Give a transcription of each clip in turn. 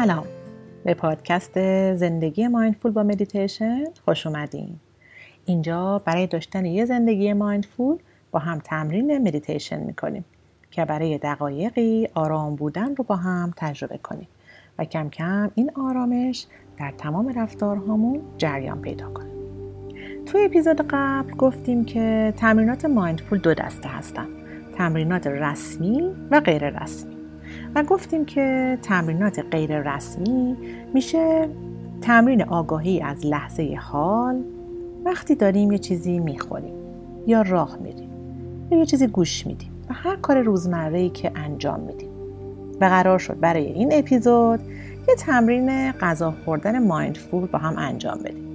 سلام. به پادکست زندگی mindful با مدیتیشن خوش اومدین. اینجا برای داشتن یه زندگی mindful با هم تمرین مدیتیشن می‌کنیم که برای دقایقی آرام بودن رو با هم تجربه کنیم و کم کم این آرامش در تمام رفتارهامون جریان پیدا کنه توی اپیزود قبل گفتیم که تمرینات mindful دو دسته هستن تمرینات رسمی و غیر رسمی و گفتیم که تمرینات غیر رسمی میشه تمرین آگاهی از لحظه حال. وقتی داریم یه چیزی می‌خوریم یا راه میریم یا یه چیزی گوش میدیم و هر کار روزمره که انجام میدیم. و قرار شد برای این اپیزود یه تمرین غذا خوردن مایندفول با هم انجام بدیم.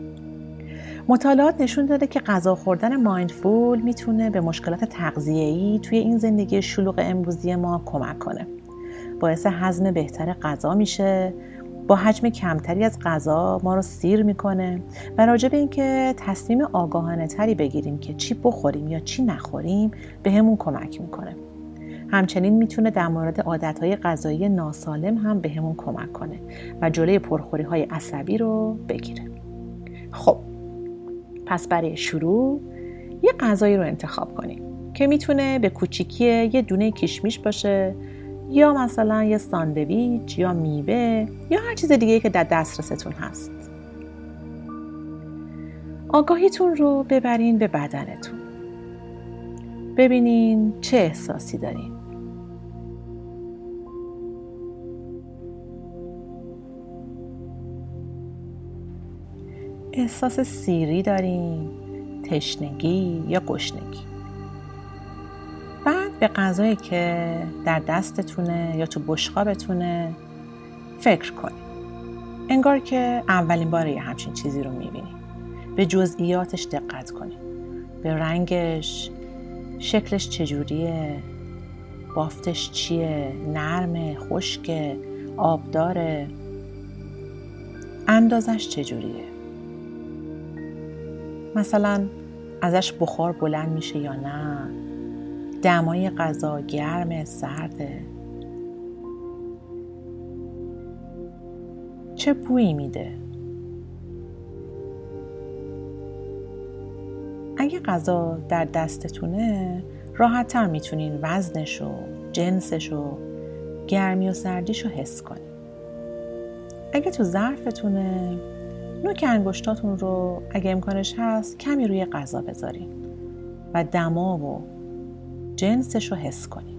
مطالعات نشون داده که غذا خوردن مایندفول می‌تونه به مشکلات تغذیه‌ای توی این زندگی شلوغ امروزی ما کمک کنه. باعث هضم بهتر غذا میشه، با حجم کمتری از غذا ما رو سیر می‌کنه و راجع به اینکه تصمیم آگاهانه تری بگیریم که چی بخوریم یا چی نخوریم به همون کمک می‌کنه. همچنین می‌تونه در مورد عادتهای غذایی ناسالم هم به همون کمک کنه و جلوی پرخوری های عصبی رو بگیره. خب پس برای شروع یه غذایی رو انتخاب کنیم که می‌تونه به کوچیکی یه دونه کشمیش باشه یا مثلا یه ساندویچ یا میوه یا هر چیز دیگه که در دسترستون هست. آگاهیتون رو ببرین به بدنتون. ببینین چه احساسی دارین. احساس سیری دارین تشنگی یا گشنگی؟ به غذایی که در دستتونه یا تو بشقابتونه فکر کنید انگار که اولین بار یه همچین چیزی رو می‌بینید به جزئیاتش دقت کنید به رنگش شکلش چجوریه بافتش چیه نرمه خشک آبداره. اندازش چجوریه؟ مثلا ازش بخار بلند میشه یا نه؟ دمای غذا گرم سرده چه بویی میده؟ اگه غذا در دستتونه راحت تر می‌تونین وزنش و جنسش و گرمی و سردیش رو حس کنین. اگه تو ظرفتونه نوک انگشتاتون رو اگه امکانش هست کمی روی غذا بذارین و دما و جنسش رو حس کنین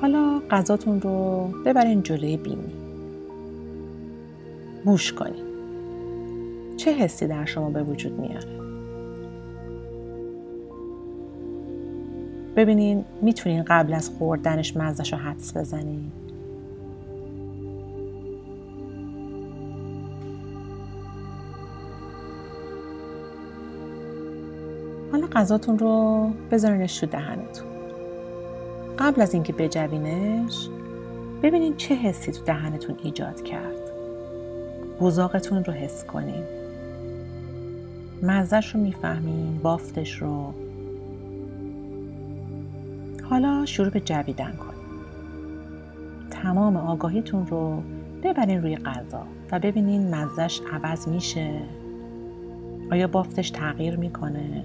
حالا غذاتون رو ببرین جلوی بینی. بوش کنین. چه حسی در شما به وجود میاره؟ ببینین می‌تونین قبل از خوردنش مزدش رو حدس بزنین؟ حالا غذاتون رو بذارینش تو دهنتون. قبل از اینکه بجوینش ببینین چه حسی تو دهنتون ایجاد کرد. بزاقتون رو حس کنین. مزدش رو می‌فهمین بافتش رو. حالا شروع به جویدن کنید تمام آگاهیتون رو ببرین روی غذا و ببینین مزش عوض میشه. آیا بافتش تغییر می‌کنه؟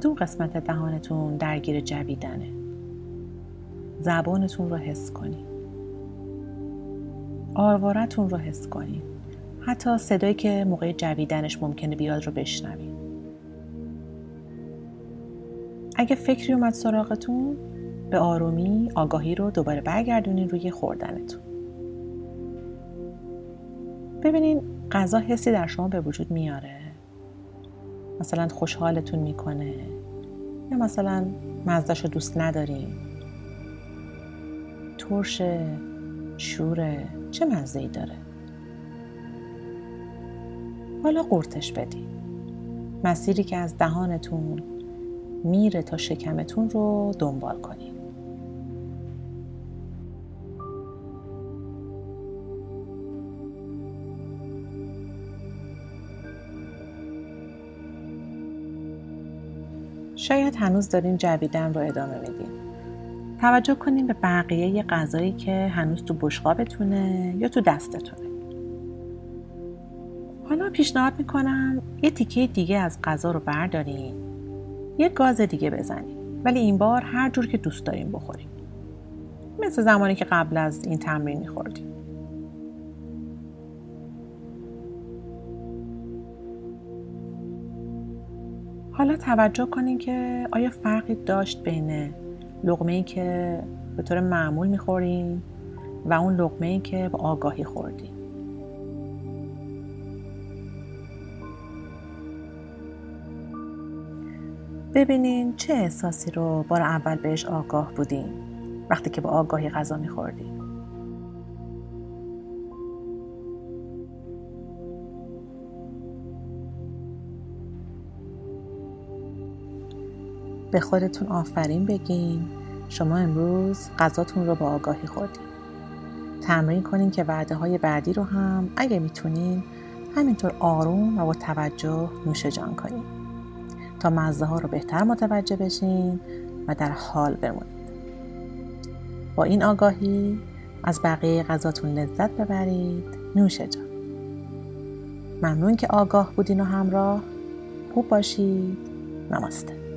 کدوم قسمت دهانتون درگیر جویدنه؟ زبانتون رو حس کنید آروارتون رو حس کنید حتی صدایی که موقع جویدنش ممکنه بیاد رو بشنوید اگه فکری اومد سراغتون به آرومی آگاهی رو دوباره برگردونین روی خوردنتون. ببینین غذا حسی در شما به وجود میاره. مثلا خوشحالتون می‌کنه؟ یا مثلا مزدش رو دوست ندارین؟ ترشه شوره چه مزه داره؟ حالا قورتش بدین. مسیری که از دهانتون میره تا شکمتون رو دنبال کنید شاید هنوز دارین جویدن رو ادامه میدین. توجه کنین به بقیه غذایی که هنوز تو بشقابتونه یا تو دستتونه. حالا پیشنهاد می‌کنم یه تیکه دیگه از غذا رو بردارین. یه گاز دیگه بزنین. ولی این بار هر جور که دوست دارین بخورین. مثل زمانی که قبل از این تمرین میخوردیم حالا توجه کنین که آیا فرقی داشت بین لغمه ای که به طور معمول می‌خورین و اون لغمه ای که با آگاهی خوردین؟ ببینین چه احساسی رو بار اول بهش آگاه بودین وقتی که با آگاهی غذا میخوردین. به خودتون آفرین بگین. شما امروز غذاتون رو با آگاهی خوردین. تمرین کنین که وعده های بعدی رو هم اگه می‌تونین همینطور آروم و با توجه نوش جان کنین. تا مزه ها رو بهتر متوجه بشین و در حال بمونید با این آگاهی از بقیه غذاتون لذت ببرید. نوش جان. ممنون که آگاه بودین و همراه. خوب باشید. نماسته.